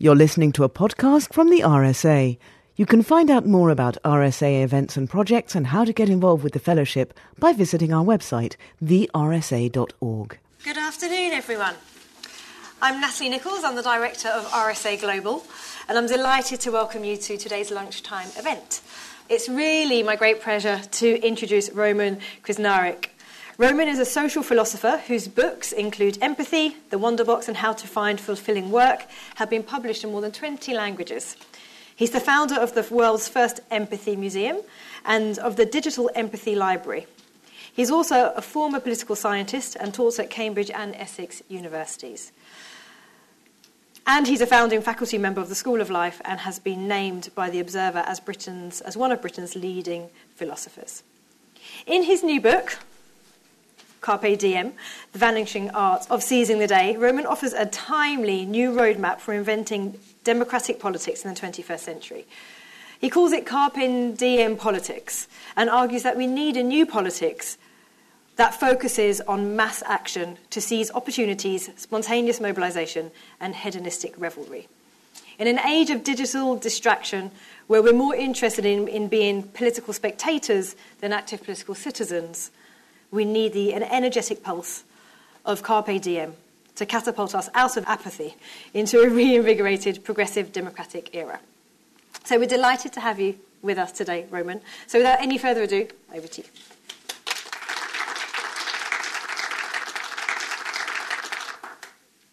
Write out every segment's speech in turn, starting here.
You're listening to a podcast from the RSA. You can find out more about RSA events and projects and how to get involved with the fellowship by visiting our website, thersa.org. Good afternoon, everyone. I'm Natalie Nichols, I'm the Director of RSA Global, and I'm delighted to welcome you to today's lunchtime event. It's really my great pleasure to introduce Roman Krznaric. Roman is a social philosopher whose books include Empathy, The Wonder Box, and How to Find Fulfilling Work, have been published in more than 20 languages. He's the founder of the world's first empathy museum and of the Digital Empathy Library. He's also a former political scientist and taught at Cambridge and Essex universities. And he's a founding faculty member of the School of Life and has been named by the Observer as, Britain's, as one of Britain's leading philosophers. In his new book, Carpe Diem, The Vanishing Art of Seizing the Day, Roman offers a timely new roadmap for inventing democratic politics in the 21st century. He calls it Carpe Diem politics and argues that we need a new politics that focuses on mass action to seize opportunities, spontaneous mobilization, and hedonistic revelry. In an age of digital distraction, where we're more interested in, in being political spectators than active political citizens, we need the, an energetic pulse of Carpe Diem to catapult us out of apathy into a reinvigorated progressive democratic era. So we're delighted to have you with us today, Roman. So without any further ado, over to you.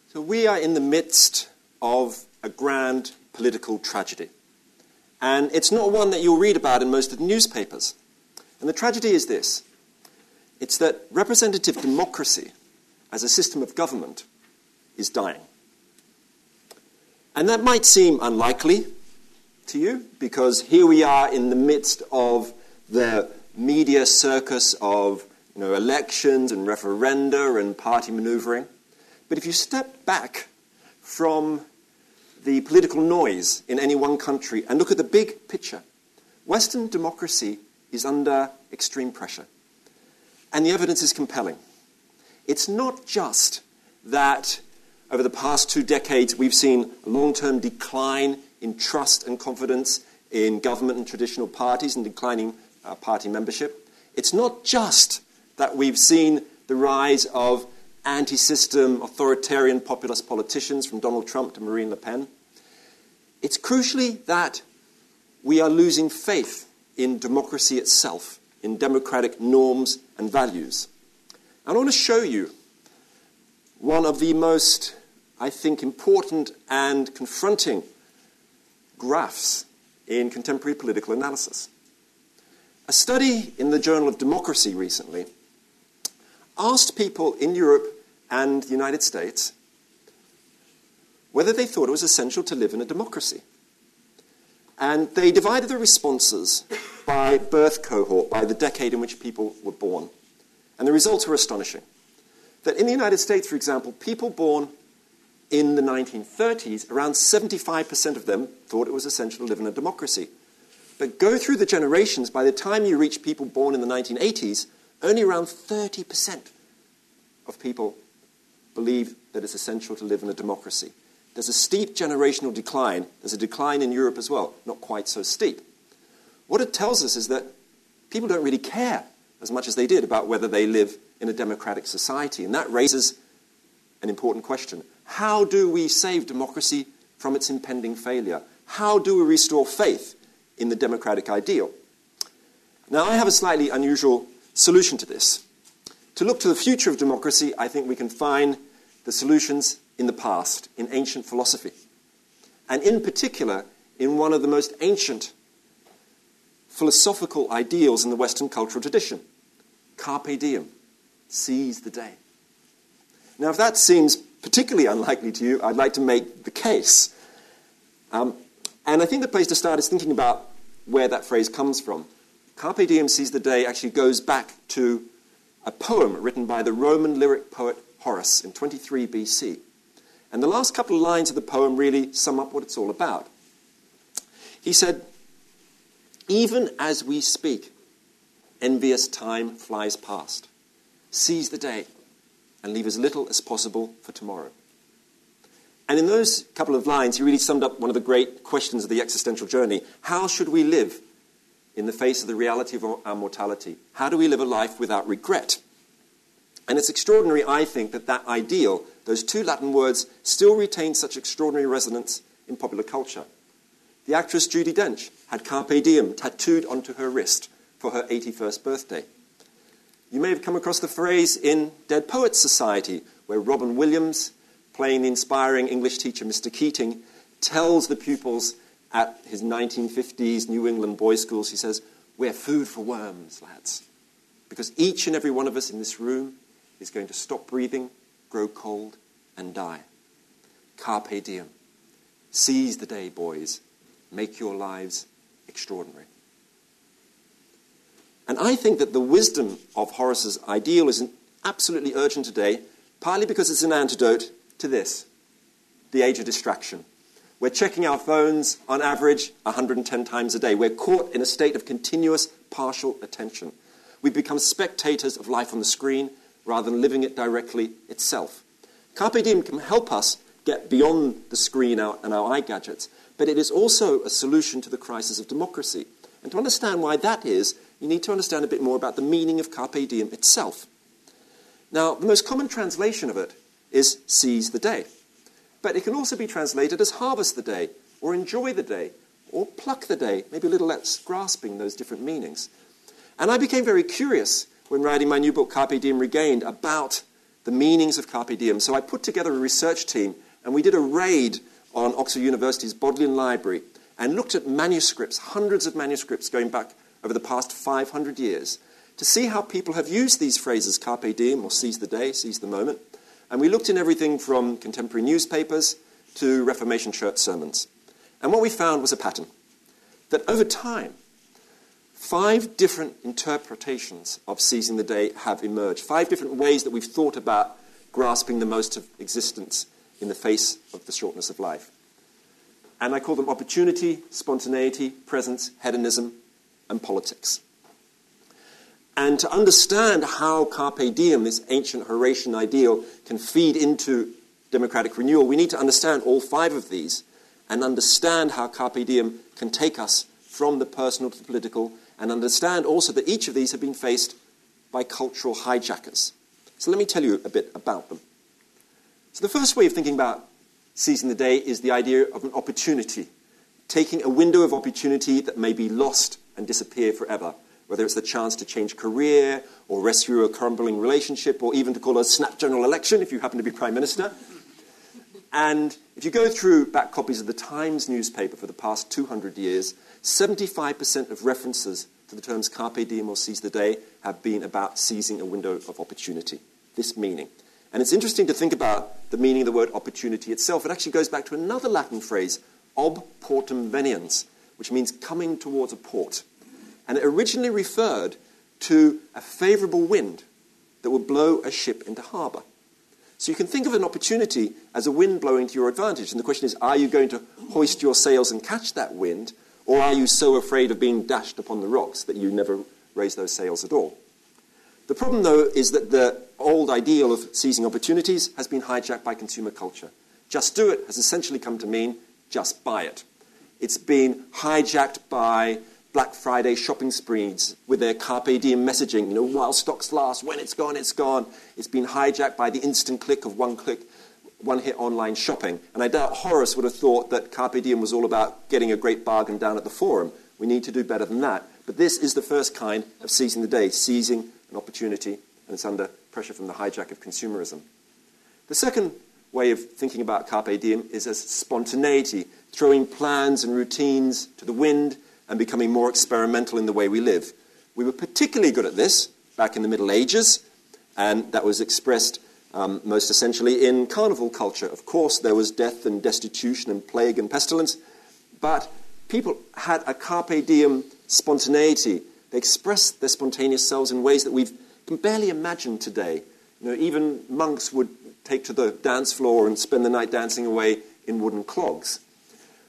So we are in the midst of a grand political tragedy. And it's not one that you'll read about in most of the newspapers. And the tragedy is this it's that representative democracy as a system of government is dying. And that might seem unlikely to you because here we are in the midst of the media circus of you know, elections and referenda and party maneuvering. But if you step back from the political noise in any one country and look at the big picture, Western democracy is under extreme pressure. And the evidence is compelling. It's not just that over the past two decades we've seen a long term decline in trust and confidence in government and traditional parties and declining uh, party membership. It's not just that we've seen the rise of anti system, authoritarian populist politicians from Donald Trump to Marine Le Pen. It's crucially that we are losing faith in democracy itself in democratic norms and values. I want to show you one of the most, I think, important and confronting graphs in contemporary political analysis. A study in the Journal of Democracy recently asked people in Europe and the United States whether they thought it was essential to live in a democracy. And they divided the responses by birth cohort, by the decade in which people were born. And the results were astonishing. That in the United States, for example, people born in the 1930s, around 75% of them thought it was essential to live in a democracy. But go through the generations, by the time you reach people born in the 1980s, only around 30% of people believe that it's essential to live in a democracy. There's a steep generational decline. There's a decline in Europe as well, not quite so steep. What it tells us is that people don't really care as much as they did about whether they live in a democratic society. And that raises an important question. How do we save democracy from its impending failure? How do we restore faith in the democratic ideal? Now, I have a slightly unusual solution to this. To look to the future of democracy, I think we can find the solutions in the past, in ancient philosophy, and in particular in one of the most ancient philosophical ideals in the Western cultural tradition carpe diem, seize the day. Now, if that seems particularly unlikely to you, I'd like to make the case. Um, and I think the place to start is thinking about where that phrase comes from. Carpe diem, seize the day actually goes back to a poem written by the Roman lyric poet Horace in 23 BC. And the last couple of lines of the poem really sum up what it's all about. He said, Even as we speak, envious time flies past. Seize the day and leave as little as possible for tomorrow. And in those couple of lines, he really summed up one of the great questions of the existential journey. How should we live in the face of the reality of our mortality? How do we live a life without regret? And it's extraordinary, I think, that that ideal, those two Latin words, still retain such extraordinary resonance in popular culture. The actress Judi Dench had Carpe Diem tattooed onto her wrist for her 81st birthday. You may have come across the phrase in Dead Poets Society, where Robin Williams, playing the inspiring English teacher Mr. Keating, tells the pupils at his 1950s New England boys' schools, he says, We're food for worms, lads. Because each and every one of us in this room is going to stop breathing, grow cold, and die. Carpe diem. Seize the day, boys. Make your lives extraordinary. And I think that the wisdom of Horace's ideal is absolutely urgent today, partly because it's an antidote to this the age of distraction. We're checking our phones on average 110 times a day. We're caught in a state of continuous partial attention. We become spectators of life on the screen rather than living it directly itself. Carpe Diem can help us get beyond the screen and our eye gadgets, but it is also a solution to the crisis of democracy. And to understand why that is, you need to understand a bit more about the meaning of Carpe Diem itself. Now, the most common translation of it is seize the day. But it can also be translated as harvest the day, or enjoy the day, or pluck the day, maybe a little less grasping those different meanings. And I became very curious when writing my new book, Carpe Diem Regained, about the meanings of Carpe Diem. So I put together a research team and we did a raid on Oxford University's Bodleian Library and looked at manuscripts, hundreds of manuscripts going back over the past 500 years, to see how people have used these phrases, carpe diem, or seize the day, seize the moment. And we looked in everything from contemporary newspapers to Reformation church sermons. And what we found was a pattern that over time, Five different interpretations of seizing the day have emerged. Five different ways that we've thought about grasping the most of existence in the face of the shortness of life. And I call them opportunity, spontaneity, presence, hedonism, and politics. And to understand how carpe diem, this ancient Horatian ideal, can feed into democratic renewal, we need to understand all five of these and understand how carpe diem can take us from the personal to the political and understand also that each of these have been faced by cultural hijackers. So let me tell you a bit about them. So the first way of thinking about seizing the day is the idea of an opportunity, taking a window of opportunity that may be lost and disappear forever, whether it's the chance to change career or rescue a crumbling relationship or even to call a snap general election if you happen to be prime minister. And if you go through back copies of the Times newspaper for the past 200 years, 75% of references to the terms carpe diem or seize the day have been about seizing a window of opportunity, this meaning. And it's interesting to think about the meaning of the word opportunity itself. It actually goes back to another Latin phrase, ob portum veniens, which means coming towards a port. And it originally referred to a favorable wind that would blow a ship into harbor. So you can think of an opportunity as a wind blowing to your advantage. And the question is, are you going to hoist your sails and catch that wind, or are you so afraid of being dashed upon the rocks that you never raise those sails at all? The problem, though, is that the old ideal of seizing opportunities has been hijacked by consumer culture. Just do it has essentially come to mean just buy it. It's been hijacked by Black Friday shopping sprees with their carpe diem messaging, you know, while stocks last, when it's gone, it's gone. It's been hijacked by the instant click of one click one hit online shopping. And I doubt Horace would have thought that Carpe Diem was all about getting a great bargain down at the forum. We need to do better than that. But this is the first kind of seizing the day, seizing an opportunity, and it's under pressure from the hijack of consumerism. The second way of thinking about Carpe Diem is as spontaneity, throwing plans and routines to the wind and becoming more experimental in the way we live. We were particularly good at this back in the Middle Ages, and that was expressed um, most essentially in carnival culture. Of course, there was death and destitution and plague and pestilence, but people had a carpe diem spontaneity. They expressed their spontaneous selves in ways that we can barely imagine today. You know, even monks would take to the dance floor and spend the night dancing away in wooden clogs.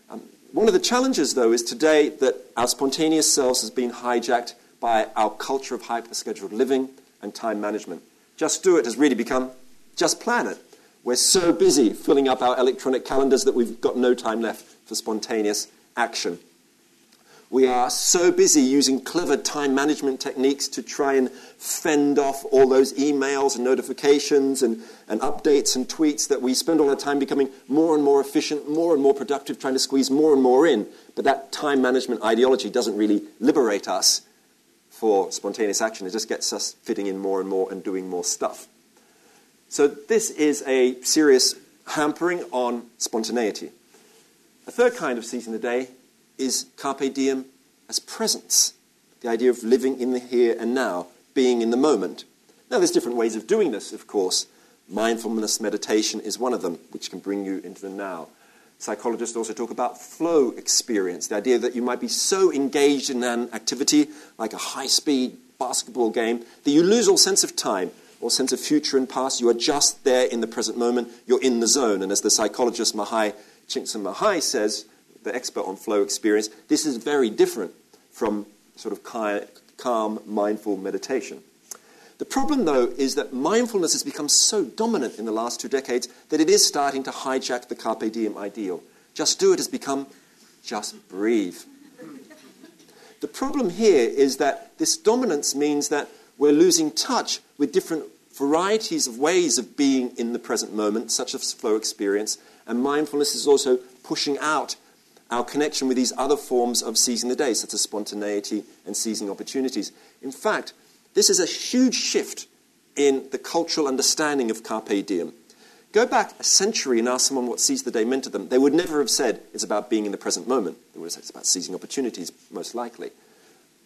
Um, one of the challenges, though, is today that our spontaneous selves has been hijacked by our culture of hyper-scheduled living and time management. Just do it has really become just plan it. We're so busy filling up our electronic calendars that we've got no time left for spontaneous action. We are so busy using clever time management techniques to try and fend off all those emails and notifications and, and updates and tweets that we spend all our time becoming more and more efficient, more and more productive, trying to squeeze more and more in. But that time management ideology doesn't really liberate us for spontaneous action. It just gets us fitting in more and more and doing more stuff. So, this is a serious hampering on spontaneity. A third kind of seizing the day is carpe diem as presence, the idea of living in the here and now, being in the moment. Now, there's different ways of doing this, of course. Mindfulness meditation is one of them, which can bring you into the now. Psychologists also talk about flow experience, the idea that you might be so engaged in an activity, like a high speed basketball game, that you lose all sense of time, or sense of future and past. You are just there in the present moment. You're in the zone. And as the psychologist Mihaly Csikszentmihalyi says, the expert on flow experience, this is very different from sort of calm, mindful meditation. The problem, though, is that mindfulness has become so dominant in the last two decades that it is starting to hijack the carpe diem ideal. Just do it has become just breathe. the problem here is that this dominance means that we're losing touch with different varieties of ways of being in the present moment, such as flow experience, and mindfulness is also pushing out our connection with these other forms of seizing the day, such as spontaneity and seizing opportunities. In fact, this is a huge shift in the cultural understanding of carpe diem. Go back a century and ask someone what seize the day meant to them. They would never have said it's about being in the present moment. They would have said it's about seizing opportunities, most likely.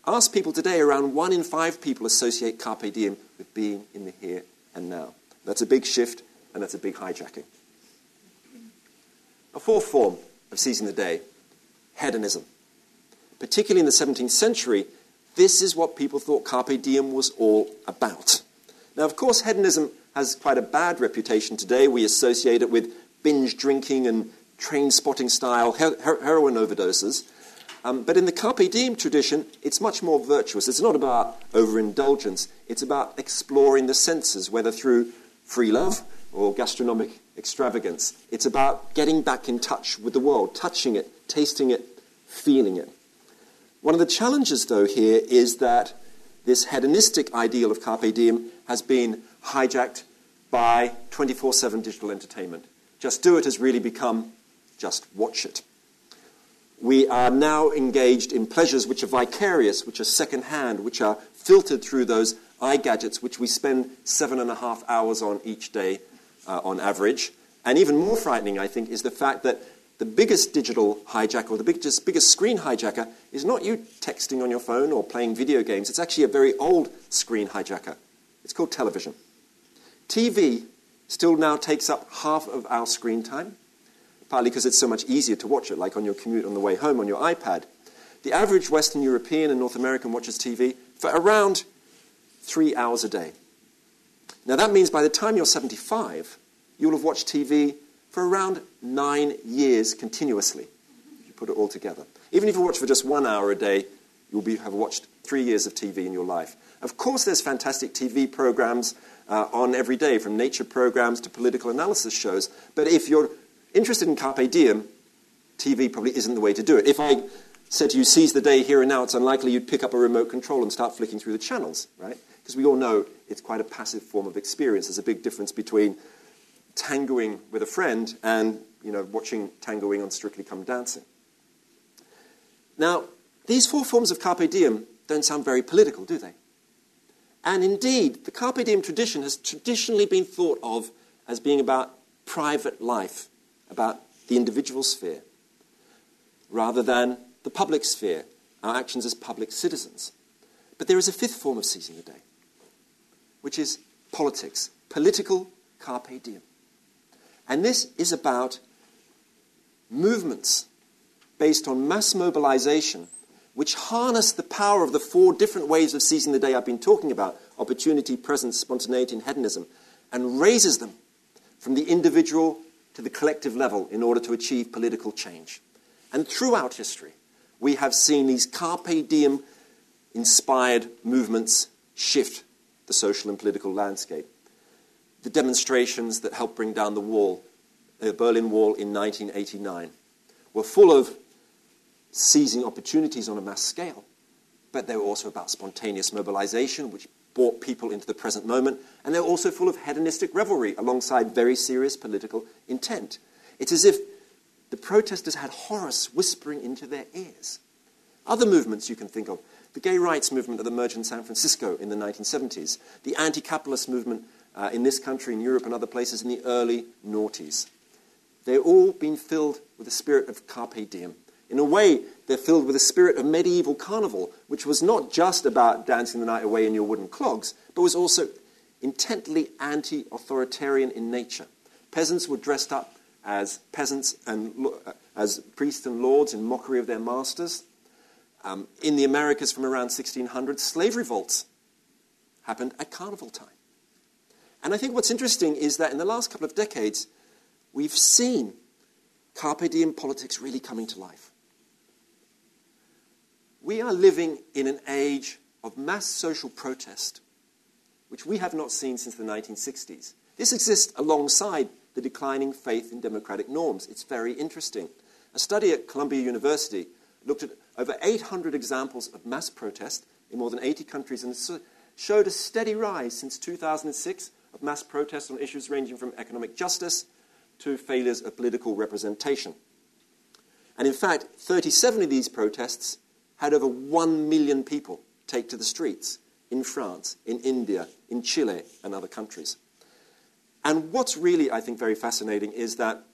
Ask people today, around one in five people associate carpe diem with being in the here and now. That's a big shift, and that's a big hijacking. A fourth form of seizing the day hedonism. Particularly in the 17th century, this is what people thought carpe diem was all about. Now, of course, hedonism has quite a bad reputation today. We associate it with binge drinking and Trainspotting style her- heroin overdoses. Um, but in the Carpe Diem tradition, it's much more virtuous. It's not about overindulgence, it's about exploring the senses, whether through free love or gastronomic extravagance. It's about getting back in touch with the world, touching it, tasting it, feeling it. One of the challenges, though, here is that this hedonistic ideal of Carpe Diem has been hijacked by 24 7 digital entertainment. Just Do It has really become just watch it. We are now engaged in pleasures which are vicarious, which are second-hand, which are filtered through those eye gadgets, which we spend seven and a half hours on each day uh, on average. And even more frightening, I think, is the fact that the biggest digital hijacker or the biggest, biggest screen hijacker is not you texting on your phone or playing video games. It's actually a very old screen hijacker. It's called television. TV still now takes up half of our screen time, partly because it's so much easier to watch it, like on your commute on the way home on your iPad. The average Western European and North American watches TV for around three hours a day. Now, that means by the time you're 75, you'll have watched TV for around nine years continuously, if you put it all together. Even if you watch for just one hour a day, you'll be, have watched three years of TV in your life. Of course, there's fantastic TV programs uh, on every day, from nature programs to political analysis shows. But if you're interested in Carpe Diem, TV probably isn't the way to do it. If I said to you, seize the day here and now, it's unlikely you'd pick up a remote control and start flicking through the channels, right? Because we all know it's quite a passive form of experience. There's a big difference between tangoing with a friend and you know, watching tangoing on Strictly Come Dancing. Now, these four forms of Carpe Diem don't sound very political, do they? And indeed, the Carpe Diem tradition has traditionally been thought of as being about private life, about the individual sphere, rather than the public sphere, our actions as public citizens. But there is a fifth form of seizing the day, which is politics, political Carpe Diem. And this is about movements based on mass mobilization, which harness the power of the four different ways of seizing the day I've been talking about opportunity, presence, spontaneity, and hedonism and raises them from the individual to the collective level in order to achieve political change. And throughout history, we have seen these carpe diem inspired movements shift the social and political landscape. The demonstrations that helped bring down the wall, the Berlin Wall in 1989, were full of seizing opportunities on a mass scale, but they were also about spontaneous mobilization, which brought people into the present moment, and they're also full of hedonistic revelry alongside very serious political intent. It's as if the protesters had Horace whispering into their ears. Other movements you can think of the gay rights movement that emerged in San Francisco in the 1970s, the anti capitalist movement uh, in this country, in Europe, and other places in the early noughties. They've all been filled with the spirit of carpe diem. In a way, they're filled with the spirit of medieval carnival, which was not just about dancing the night away in your wooden clogs, but was also intently anti authoritarian in nature. Peasants were dressed up as peasants and uh, as priests and lords in mockery of their masters. Um, in the Americas from around 1600, slave revolts happened at carnival time. And I think what's interesting is that in the last couple of decades, we've seen carpe diem politics really coming to life. We are living in an age of mass social protest, which we have not seen since the 1960s. This exists alongside the declining faith in democratic norms. It's very interesting. A study at Columbia University looked at over 800 examples of mass protest in more than 80 countries and showed a steady rise since 2006 of mass protests on issues ranging from economic justice to failures of political representation. And in fact, 37 of these protests had over 1 million people take to the streets in France, in India, in Chile, and other countries. And what's really, I think, very fascinating is that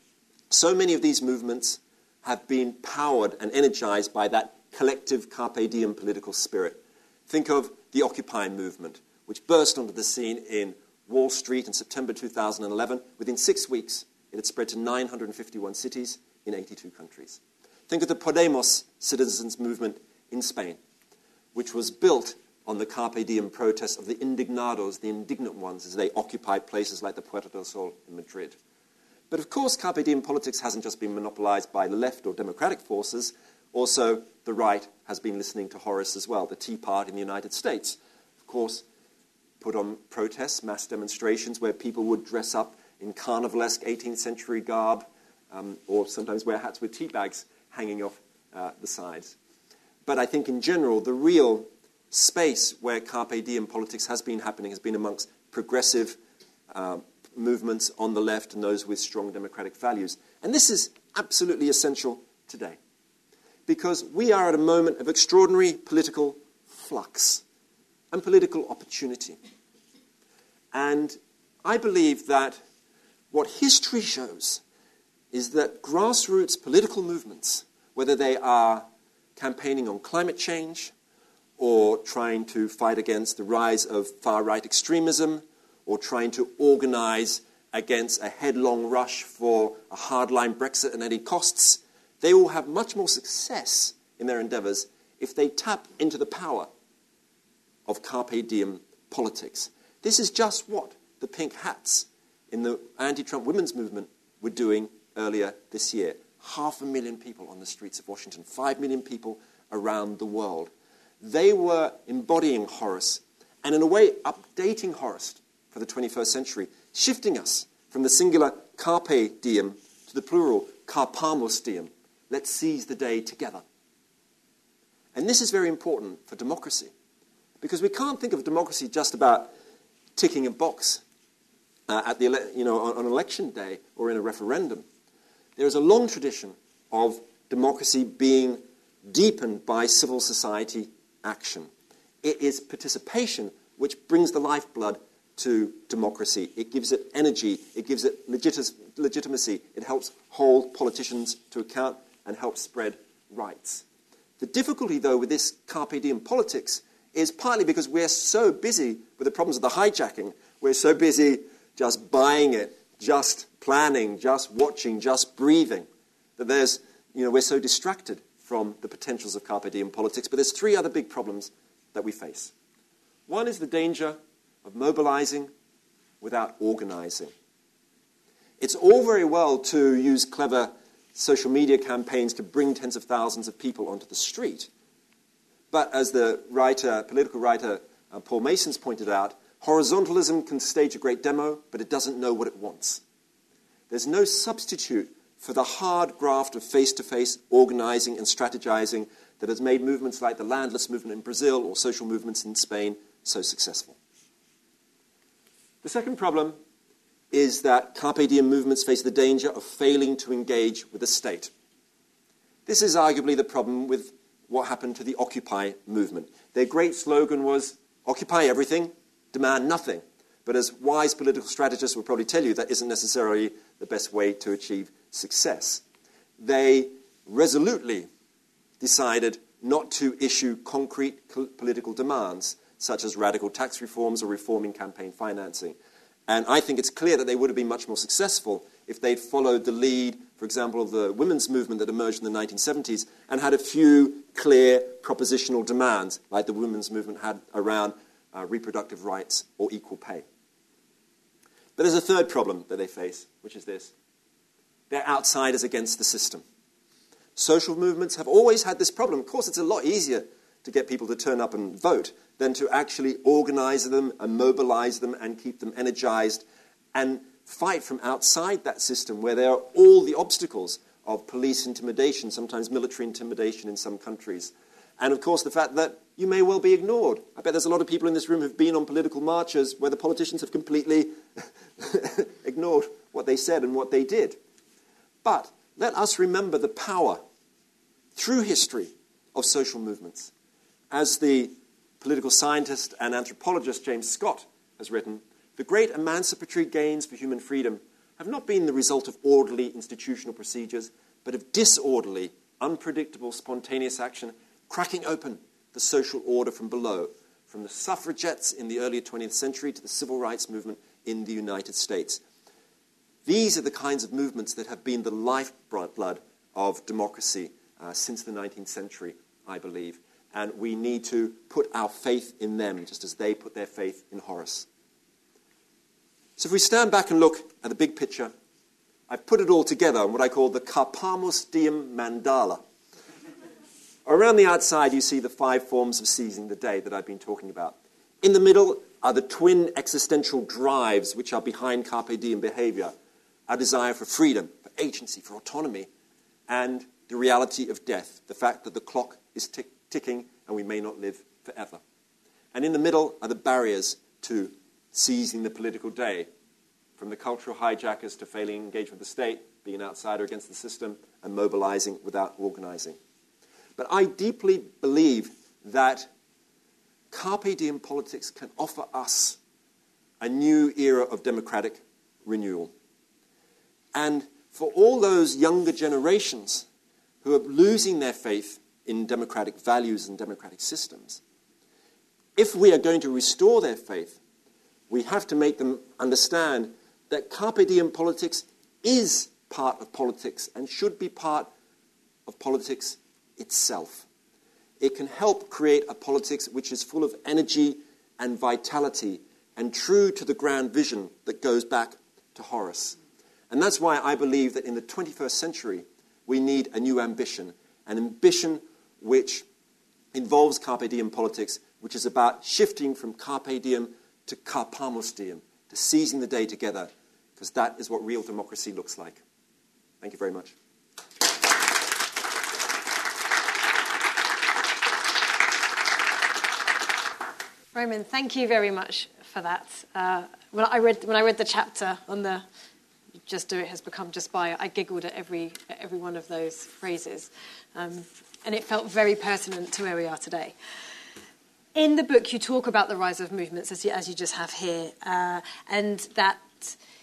so many of these movements have been powered and energized by that collective carpe diem political spirit. Think of the Occupy movement, which burst onto the scene in Wall Street in September 2011. Within six weeks, it had spread to 951 cities in 82 countries. Think of the Podemos citizens' movement in Spain, which was built on the Carpe Diem protests of the indignados, the indignant ones, as they occupied places like the Puerta del Sol in Madrid. But of course, Carpe Diem politics hasn't just been monopolized by the left or democratic forces. Also, the right has been listening to Horace as well. The Tea Party in the United States, of course, put on protests, mass demonstrations where people would dress up in carnivalesque 18th century garb um, or sometimes wear hats with tea bags hanging off uh, the sides. But I think in general, the real space where carpe diem politics has been happening has been amongst progressive uh, movements on the left and those with strong democratic values. And this is absolutely essential today because we are at a moment of extraordinary political flux and political opportunity. And I believe that what history shows is that grassroots political movements, whether they are campaigning on climate change or trying to fight against the rise of far right extremism or trying to organize against a headlong rush for a hardline Brexit at any costs, they will have much more success in their endeavors if they tap into the power of carpe diem politics. This is just what the pink hats in the anti Trump women's movement were doing earlier this year half a million people on the streets of Washington, five million people around the world. They were embodying Horace and, in a way, updating Horace for the 21st century, shifting us from the singular carpe diem to the plural carpamus diem. Let's seize the day together. And this is very important for democracy because we can't think of democracy just about ticking a box uh, at the ele- you know, on, on election day or in a referendum. There is a long tradition of democracy being deepened by civil society action. It is participation which brings the lifeblood to democracy. It gives it energy, it gives it legitimacy, it helps hold politicians to account and helps spread rights. The difficulty, though, with this carpe diem politics is partly because we're so busy with the problems of the hijacking, we're so busy just buying it, just planning, just watching, just breathing, that there's, you know, we're so distracted from the potentials of carpe diem politics. But there's three other big problems that we face. One is the danger of mobilizing without organizing. It's all very well to use clever social media campaigns to bring tens of thousands of people onto the street. But as the writer, political writer uh, Paul Mason's pointed out, Horizontalism can stage a great demo, but it doesn't know what it wants. There's no substitute for the hard graft of face to face organizing and strategizing that has made movements like the landless movement in Brazil or social movements in Spain so successful. The second problem is that Carpe Diem movements face the danger of failing to engage with the state. This is arguably the problem with what happened to the Occupy movement. Their great slogan was occupy everything, demand nothing. But as wise political strategists will probably tell you, that isn't necessarily the best way to achieve success. They resolutely decided not to issue concrete political demands, such as radical tax reforms or reforming campaign financing. And I think it's clear that they would have been much more successful if they'd followed the lead, for example, of the women's movement that emerged in the 1970s and had a few clear propositional demands, like the women's movement had around uh, reproductive rights or equal pay. But there's a third problem that they face, which is this they're outsiders against the system. Social movements have always had this problem. Of course, it's a lot easier to get people to turn up and vote than to actually organize them and mobilize them and keep them energized and fight from outside that system where there are all the obstacles of police intimidation, sometimes military intimidation in some countries. And of course, the fact that you may well be ignored. I bet there's a lot of people in this room who've been on political marches where the politicians have completely ignored what they said and what they did. But let us remember the power through history of social movements. As the political scientist and anthropologist James Scott has written, the great emancipatory gains for human freedom have not been the result of orderly institutional procedures, but of disorderly, unpredictable, spontaneous action, cracking open the social order from below, from the suffragettes in the early 20th century to the civil rights movement in the United States. These are the kinds of movements that have been the lifeblood of democracy uh, since the 19th century, I believe. And we need to put our faith in them, just as they put their faith in Horace. So if we stand back and look at the big picture, I've put it all together in what I call the Carpamus Diem Mandala. Around the outside, you see the five forms of seizing the day that I've been talking about. In the middle are the twin existential drives which are behind Carpe Diem behavior our desire for freedom, for agency, for autonomy, and the reality of death, the fact that the clock is tick- ticking and we may not live forever. And in the middle are the barriers to seizing the political day, from the cultural hijackers to failing engagement with the state, being an outsider against the system, and mobilizing without organizing. But I deeply believe that Carpe Diem politics can offer us a new era of democratic renewal. And for all those younger generations who are losing their faith in democratic values and democratic systems. If we are going to restore their faith, we have to make them understand that carpe diem politics is part of politics and should be part of politics itself. It can help create a politics which is full of energy and vitality and true to the grand vision that goes back to Horace. And that's why I believe that in the 21st century, we need a new ambition, an ambition which involves carpe diem politics, which is about shifting from carpe diem to carpamus diem, to seizing the day together, because that is what real democracy looks like. Thank you very much. Roman, thank you very much for that. Uh, when, I read, when I read the chapter on the just do it has become just buy. I giggled at every, at every one of those phrases. Um, and it felt very pertinent to where we are today. In the book, you talk about the rise of movements, as you, as you just have here, uh, and that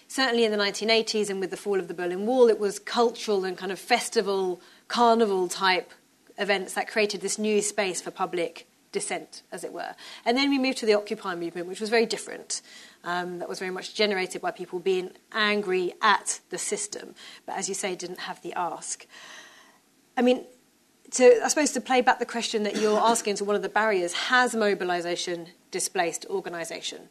certainly in the 1980s and with the fall of the Berlin Wall, it was cultural and kind of festival, carnival type events that created this new space for public dissent, as it were. And then we moved to the Occupy movement, which was very different. Um, that was very much generated by people being angry at the system, but as you say, didn't have the ask. I mean, to, I suppose to play back the question that you're asking to one of the barriers, has mobilisation displaced organisation?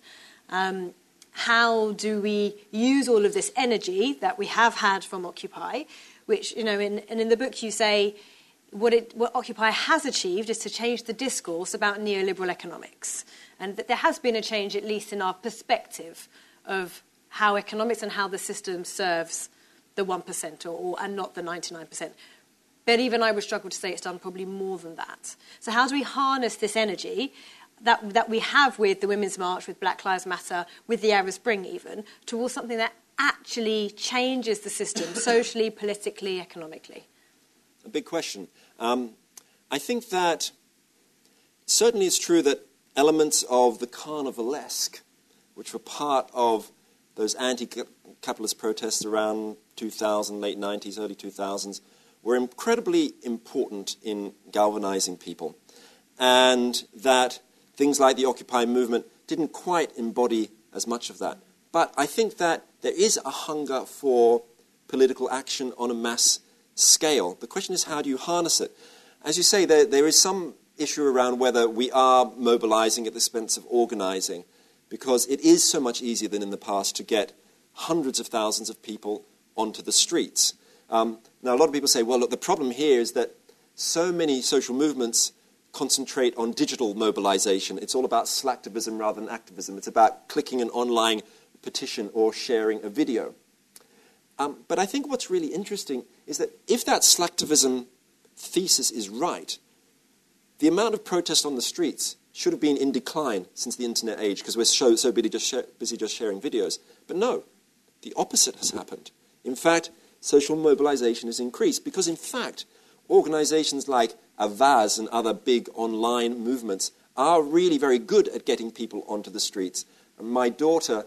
Um, how do we use all of this energy that we have had from Occupy, which, you know, in, and in the book you say, what, it, what Occupy has achieved is to change the discourse about neoliberal economics. And that there has been a change, at least in our perspective, of how economics and how the system serves the 1% or, or, and not the 99%. But even I would struggle to say it's done probably more than that. So, how do we harness this energy that, that we have with the Women's March, with Black Lives Matter, with the Arab Spring, even, towards something that actually changes the system socially, politically, economically? A big question. Um, I think that certainly it's true that elements of the carnivalesque, which were part of those anti capitalist protests around 2000, late 90s, early 2000s, were incredibly important in galvanizing people. And that things like the Occupy movement didn't quite embody as much of that. But I think that there is a hunger for political action on a mass scale. The question is, how do you harness it? As you say, there, there is some issue around whether we are mobilizing at the expense of organizing, because it is so much easier than in the past to get hundreds of thousands of people onto the streets. Um, now, a lot of people say, well, look, the problem here is that so many social movements concentrate on digital mobilization. It's all about slacktivism rather than activism. It's about clicking an online petition or sharing a video. Um, but I think what's really interesting is that if that slacktivism thesis is right, the amount of protest on the streets should have been in decline since the internet age because we're so, so busy, just share, busy just sharing videos. But no, the opposite has happened. In fact, social mobilization has increased because, in fact, organizations like Avaaz and other big online movements are really very good at getting people onto the streets. My daughter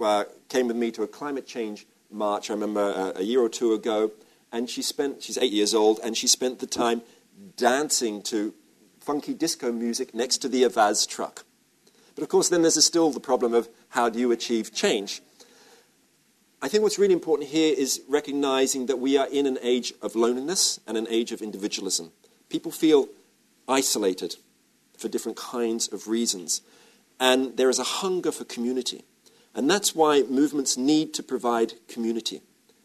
uh, came with me to a climate change march, I remember uh, a year or two ago, and she spent, she's eight years old, and she spent the time dancing to funky disco music next to the Avaaz truck. But of course, then there's still the problem of how do you achieve change? I think what's really important here is recognizing that we are in an age of loneliness and an age of individualism. People feel isolated for different kinds of reasons, and there is a hunger for community. And that's why movements need to provide community.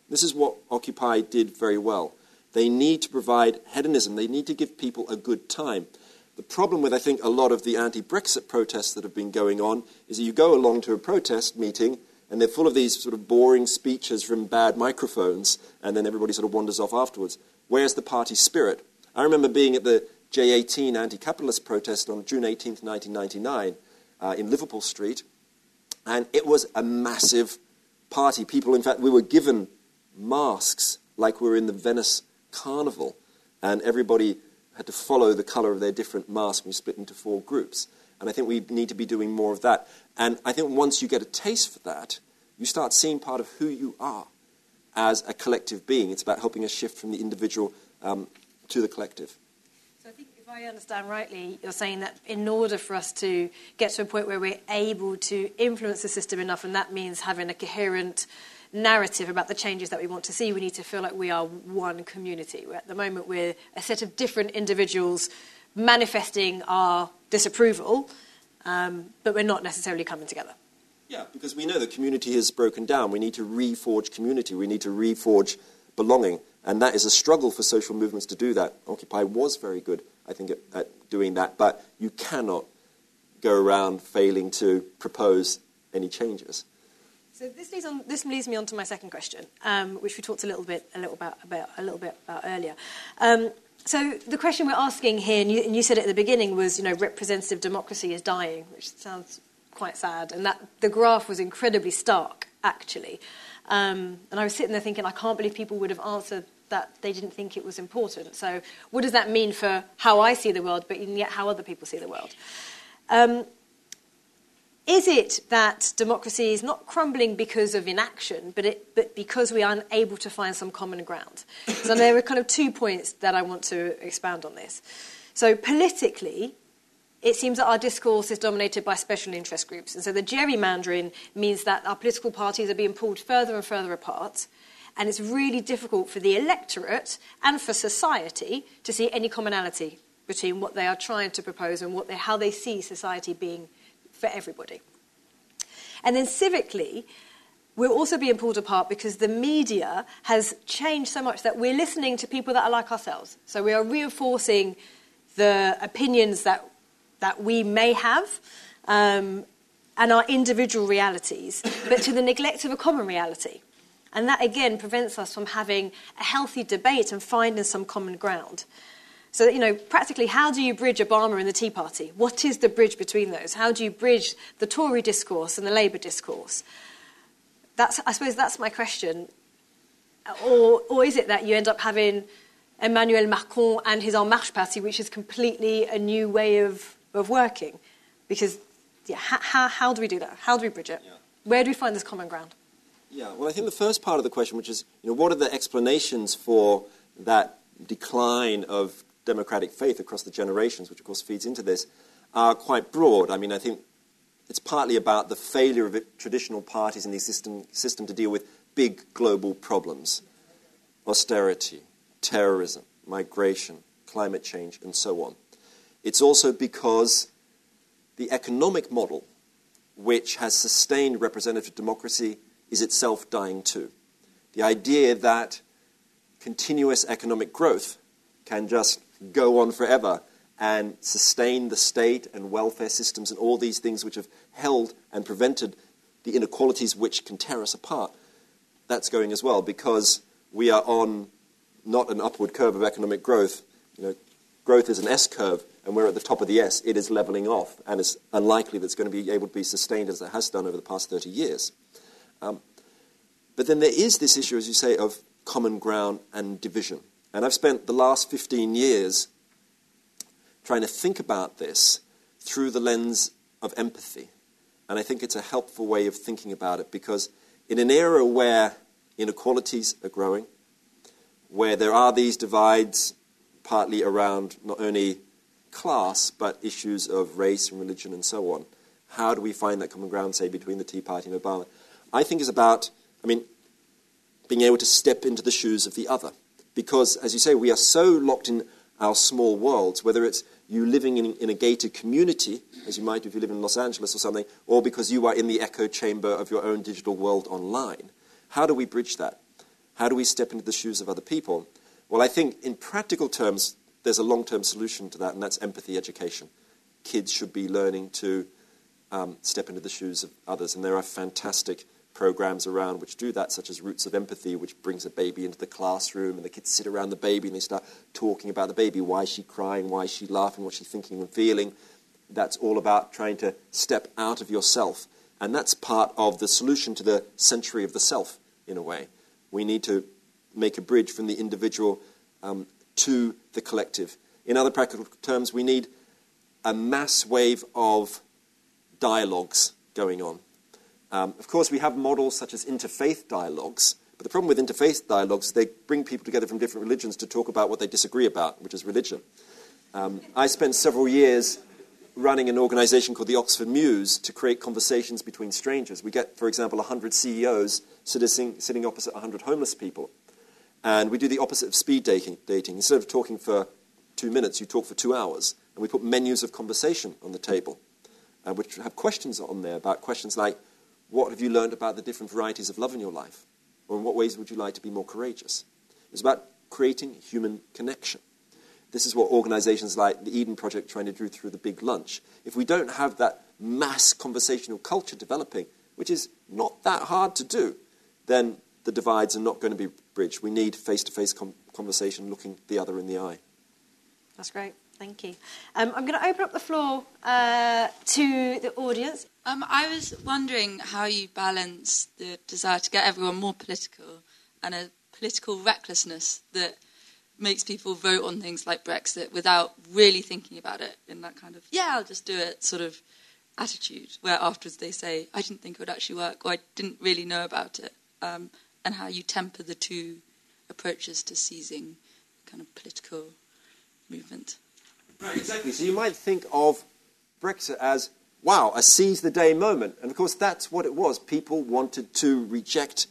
This is what Occupy did very well. They need to provide hedonism, they need to give people a good time. The problem with, I think, a lot of the anti Brexit protests that have been going on is that you go along to a protest meeting and they're full of these sort of boring speeches from bad microphones, and then everybody sort of wanders off afterwards. Where's the party spirit? I remember being at the J18 anti capitalist protest on June 18th, 1999, uh, in Liverpool Street, and it was a massive party. People, in fact, we were given masks like we were in the Venice Carnival, and everybody had to follow the color of their different masks. We split into four groups. And I think we need to be doing more of that. And I think once you get a taste for that, you start seeing part of who you are as a collective being. It's about helping us shift from the individual um, to the collective. So I think if I understand rightly, you're saying that in order for us to get to a point where we're able to influence the system enough, and that means having a coherent narrative about the changes that we want to see, we need to feel like we are one community. At the moment, we're a set of different individuals manifesting our disapproval, um, but we're not necessarily coming together. Yeah, because we know the community has broken down. We need to reforge community. We need to reforge belonging. And that is a struggle for social movements to do that. Occupy was very good, I think, at, at doing that. But you cannot go around failing to propose any changes. So this leads, on, this leads me on to my second question, um, which we talked a little bit, a little about, about a little bit about earlier. Um, so the question we're asking here, and you, and you, said it at the beginning, was you know representative democracy is dying, which sounds quite sad, and that the graph was incredibly stark actually. Um, and I was sitting there thinking, I can't believe people would have answered that they didn't think it was important. So what does that mean for how I see the world, but yet how other people see the world? Um, is it that democracy is not crumbling because of inaction, but, it, but because we are unable to find some common ground? So there are kind of two points that I want to expand on this. So politically, it seems that our discourse is dominated by special interest groups. And so the gerrymandering means that our political parties are being pulled further and further apart. And it's really difficult for the electorate and for society to see any commonality between what they are trying to propose and what they, how they see society being for everybody. And then civically, we're also being pulled apart because the media has changed so much that we're listening to people that are like ourselves. So we are reinforcing the opinions that, that we may have um, and our individual realities, but to the neglect of a common reality. And that again prevents us from having a healthy debate and finding some common ground. So, you know, practically, how do you bridge Obama and the Tea Party? What is the bridge between those? How do you bridge the Tory discourse and the Labour discourse? That's, I suppose that's my question. Or, or is it that you end up having Emmanuel Macron and his En Marche party, which is completely a new way of, of working? Because, yeah, how, how do we do that? How do we bridge it? Yeah. Where do we find this common ground? Yeah, well, I think the first part of the question, which is, you know, what are the explanations for that decline of democratic faith across the generations, which of course feeds into this, are quite broad. I mean, I think it's partly about the failure of traditional parties in the system, system to deal with big global problems austerity, terrorism, migration, climate change, and so on. It's also because the economic model, which has sustained representative democracy, is itself dying too. The idea that continuous economic growth can just go on forever and sustain the state and welfare systems and all these things which have held and prevented the inequalities which can tear us apart, that's going as well because we are on not an upward curve of economic growth. You know, growth is an S curve, and we're at the top of the S. It is leveling off, and it's unlikely that it's going to be able to be sustained as it has done over the past 30 years. Um, but then there is this issue, as you say, of common ground and division. And I've spent the last 15 years trying to think about this through the lens of empathy. And I think it's a helpful way of thinking about it because in an era where inequalities are growing, where there are these divides partly around not only class but issues of race and religion and so on, how do we find that common ground, say, between the Tea Party and Obama? I think is about, I mean, being able to step into the shoes of the other. Because, as you say, we are so locked in our small worlds, whether it's you living in, in, a gated community, as you might if you live in Los Angeles or something, or because you are in the echo chamber of your own digital world online. How do we bridge that? How do we step into the shoes of other people? Well, I think in practical terms, there's a long term solution to that, and that's empathy education. Kids should be learning to um, step into the shoes of others, and there are fantastic programs around which do that, such as Roots of Empathy, which brings a baby into the classroom and the kids sit around the baby and they start talking about the baby. Why is she crying? Why is she laughing? What's she thinking and feeling? That's all about trying to step out of yourself. And that's part of the solution to the century of the self, in a way. We need to make a bridge from the individual um, to the collective. In other practical terms, we need a mass wave of dialogues going on. Um, of course, we have models such as interfaith dialogues, but the problem with interfaith dialogues is they bring people together from different religions to talk about what they disagree about, which is religion. Um, I spent several years running an organization called the Oxford Muse to create conversations between strangers. We get, for example, 100 CEOs sitting, sitting opposite 100 homeless people. And we do the opposite of speed dating. Instead of talking for two minutes, you talk for two hours. And we put menus of conversation on the table, uh, which have questions on there about questions like, what have you learned about the different varieties of love in your life? Or in what ways would you like to be more courageous? It's about creating human connection. This is what organizations like the Eden Project trying to do through the Big Lunch. If we don't have that mass conversational culture developing, which is not that hard to do, then the divides are not going to be bridged. We need face to face conversation looking the other in the eye. That's great. Thank you. Um, I'm going to open up the floor uh, to the audience. Um, I was wondering how you balance the desire to get everyone more political and a political recklessness that makes people vote on things like Brexit without really thinking about it in that kind of, yeah, I'll just do it sort of attitude, where afterwards they say, I didn't think it would actually work or I didn't really know about it, um, and how you temper the two approaches to seizing kind of political movement. Right, exactly. So you might think of Brexit as, wow, a seize the day moment. And of course, that's what it was. People wanted to reject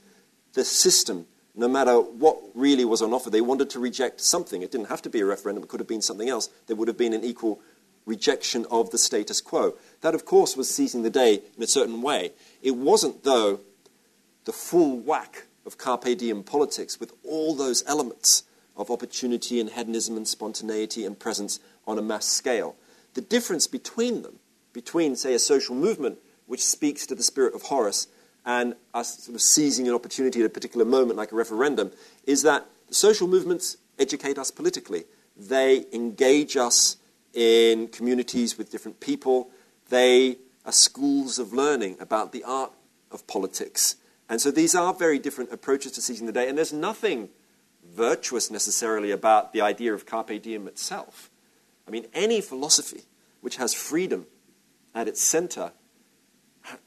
the system, no matter what really was on offer. They wanted to reject something. It didn't have to be a referendum, it could have been something else. There would have been an equal rejection of the status quo. That, of course, was seizing the day in a certain way. It wasn't, though, the full whack of carpe diem politics with all those elements of opportunity and hedonism and spontaneity and presence on a mass scale. The difference between them, between, say, a social movement which speaks to the spirit of Horace and us sort of seizing an opportunity at a particular moment, like a referendum, is that social movements educate us politically. They engage us in communities with different people. They are schools of learning about the art of politics. And so these are very different approaches to seizing the day. And there's nothing virtuous necessarily about the idea of carpe diem itself. I mean, any philosophy which has freedom at its center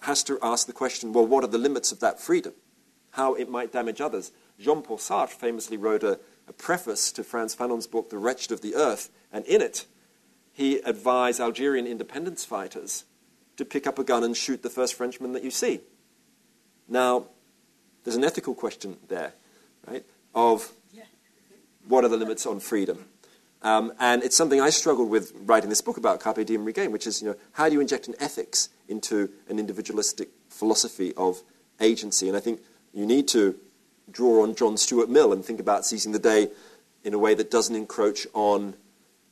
has to ask the question well, what are the limits of that freedom? How it might damage others. Jean Paul Sartre famously wrote a, a preface to Frantz Fanon's book, The Wretched of the Earth, and in it, he advised Algerian independence fighters to pick up a gun and shoot the first Frenchman that you see. Now, there's an ethical question there, right? Of what are the limits on freedom? Um, and it's something I struggled with writing this book about, Carpe Diem Regain, which is, you know, how do you inject an ethics into an individualistic philosophy of agency? And I think you need to draw on John Stuart Mill and think about seizing the day in a way that doesn't encroach on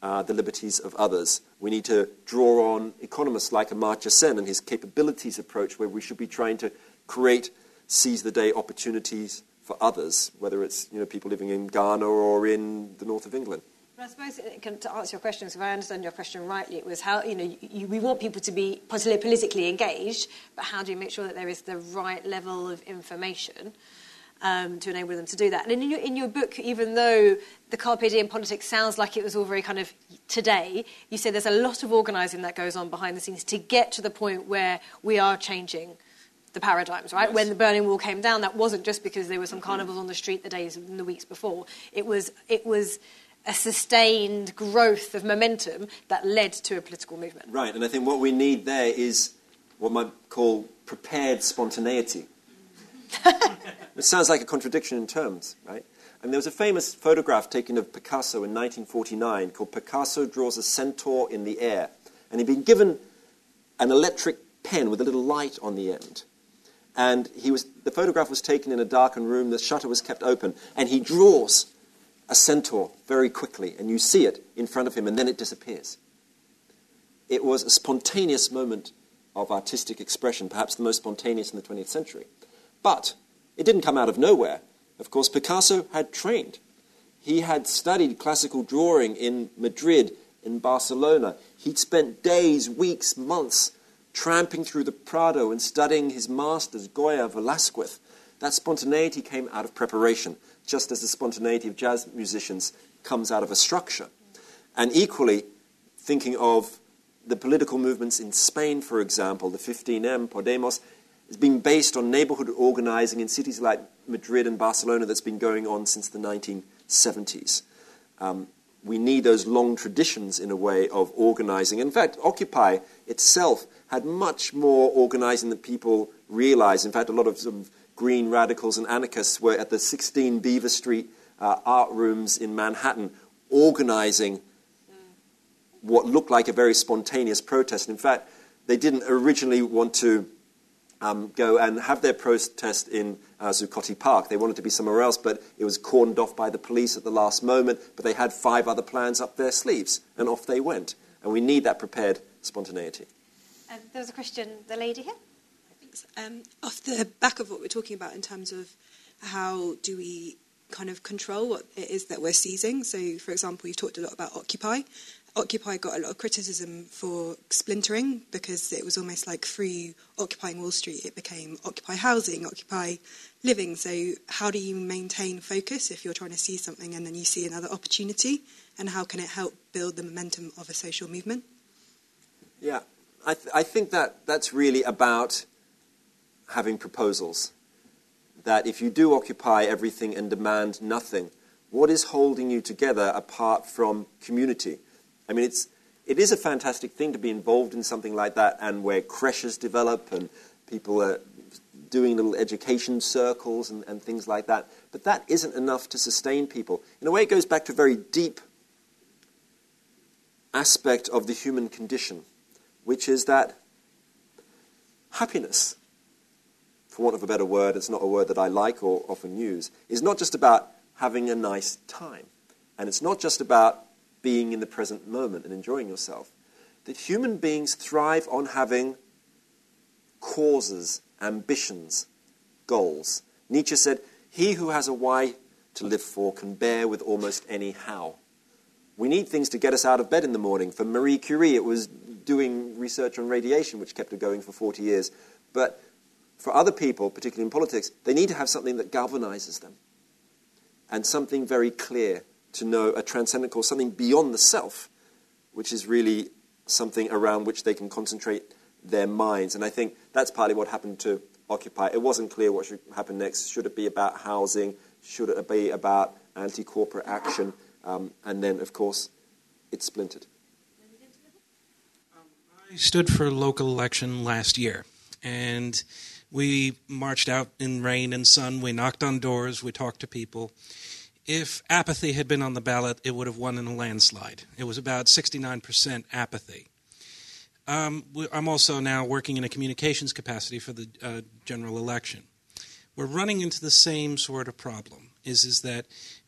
uh, the liberties of others. We need to draw on economists like Amartya Sen and his capabilities approach, where we should be trying to create seize the day opportunities for others, whether it's you know, people living in Ghana or in the north of England. I suppose to answer your question, if I understand your question rightly, it was how you know you, we want people to be politically engaged, but how do you make sure that there is the right level of information um, to enable them to do that? And in your, in your book, even though the carpe diem politics sounds like it was all very kind of today, you say there's a lot of organising that goes on behind the scenes to get to the point where we are changing the paradigms, right? Yes. When the Berlin Wall came down, that wasn't just because there were some carnivals on the street the days and the weeks before. It was it was a sustained growth of momentum that led to a political movement. Right, and I think what we need there is what might call prepared spontaneity. it sounds like a contradiction in terms, right? And there was a famous photograph taken of Picasso in 1949 called Picasso Draws a Centaur in the Air. And he'd been given an electric pen with a little light on the end. And he was, the photograph was taken in a darkened room, the shutter was kept open, and he draws a centaur very quickly, and you see it in front of him, and then it disappears. It was a spontaneous moment of artistic expression, perhaps the most spontaneous in the 20th century. But it didn't come out of nowhere. Of course, Picasso had trained. He had studied classical drawing in Madrid, in Barcelona. He'd spent days, weeks, months tramping through the Prado and studying his masters, Goya, Velasquez. That spontaneity came out of preparation just as the spontaneity of jazz musicians comes out of a structure. And equally, thinking of the political movements in Spain, for example, the 15M, Podemos, is being based on neighborhood organizing in cities like Madrid and Barcelona that's been going on since the 1970s. Um, we need those long traditions in a way of organizing. In fact, Occupy itself had much more organizing than people realized. In fact, a lot of, sort of green radicals and anarchists were at the 16 Beaver Street uh, art rooms in Manhattan organizing what looked like a very spontaneous protest. In fact, they didn't originally want to um, go and have their protest in uh, Zuccotti Park. They wanted to be somewhere else, but it was cordoned off by the police at the last moment. But they had five other plans up their sleeves, and off they went. And we need that prepared spontaneity. Um, there was a question, the lady here. Um, off the back of what we're talking about in terms of how do we kind of control what it is that we're seizing. So, for example, you've talked a lot about Occupy. Occupy got a lot of criticism for splintering because it was almost like through occupying Wall Street, it became Occupy housing, Occupy living. So, how do you maintain focus if you're trying to see something and then you see another opportunity? And how can it help build the momentum of a social movement? Yeah, I, th- I think that that's really about having proposals. That if you do occupy everything and demand nothing, what is holding you together apart from community? I mean, it's, it is a fantastic thing to be involved in something like that and where creches develop and people are doing little education circles and, and things like that. But that isn't enough to sustain people. In a way, it goes back to a very deep aspect of the human condition, which is that happiness for want of a better word, it's not a word that I like or often use, is not just about having a nice time. And it's not just about being in the present moment and enjoying yourself. That human beings thrive on having causes, ambitions, goals. Nietzsche said, He who has a why to live for can bear with almost any how. We need things to get us out of bed in the morning. For Marie Curie, it was doing research on radiation, which kept her going for 40 years. But for other people, particularly in politics, they need to have something that galvanizes them and something very clear to know a transcendent cause, something beyond the self, which is really something around which they can concentrate their minds. And I think that's partly what happened to Occupy. It wasn't clear what should happen next. Should it be about housing? Should it be about anti corporate action? Um, and then, of course, it splintered. I stood for local election last year, and we marched out in rain and sun. We knocked on doors. We talked to people. If apathy had been on the ballot, it would have won in a landslide. It was about 69% apathy. Um, I'm also now working in a communications capacity for the uh, general election. We're running into the same sort of problem. Is is that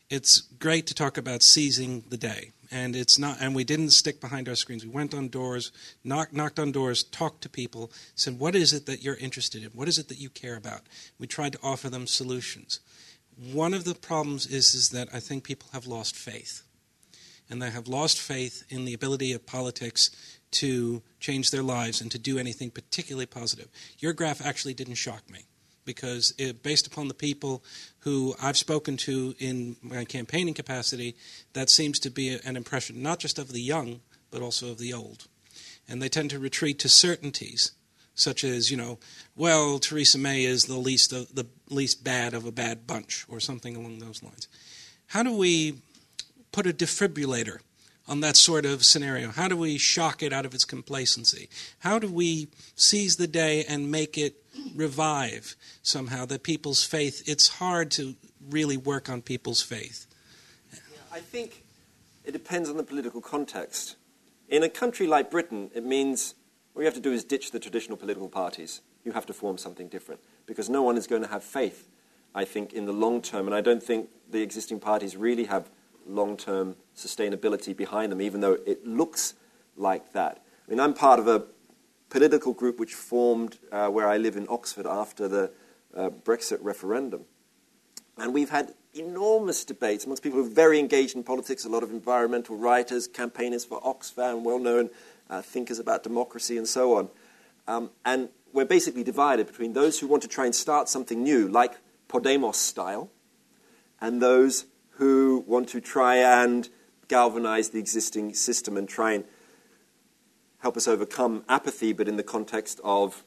it's great to talk about seizing the day, and it's not. And we didn't stick behind our screens. We went on doors, knocked, knocked on doors, talked to people, said, "What is it that you're interested in? What is it that you care about?" We tried to offer them solutions. One of the problems is is that I think people have lost faith, and they have lost faith in the ability of politics to change their lives and to do anything particularly positive. Your graph actually didn't shock me because it, based upon the people who I've spoken to in my campaigning capacity, that seems to be an impression not just of the young, but also of the old. And they tend to retreat to certainties, such as, you know, well, Theresa May is the least, of, the least bad of a bad bunch, or something along those lines. How do we put a defibrillator on that sort of scenario? How do we shock it out of its complacency? How do we seize the day and make it revive somehow that people's faith? It's hard to really work on people's faith. I think it depends on the political context. In a country like Britain, it means all you have to do is ditch the traditional political parties. You have to form something different because no one is going to have faith, I think, in the long term. And I don't think the existing parties really have long term sustainability behind them, even though it looks like that. I mean, I'm part of a political group which formed uh, where I live in Oxford after the uh, Brexit referendum. And we've had enormous debates amongst people who are very engaged in politics, a lot of environmental writers, campaigners for Oxfam, well known uh, thinkers about democracy, and so on. Um, and we're basically divided between those who want to try and start something new, like Podemos style, and those who want to try and galvanize the existing system and try and help us overcome apathy, but in the context of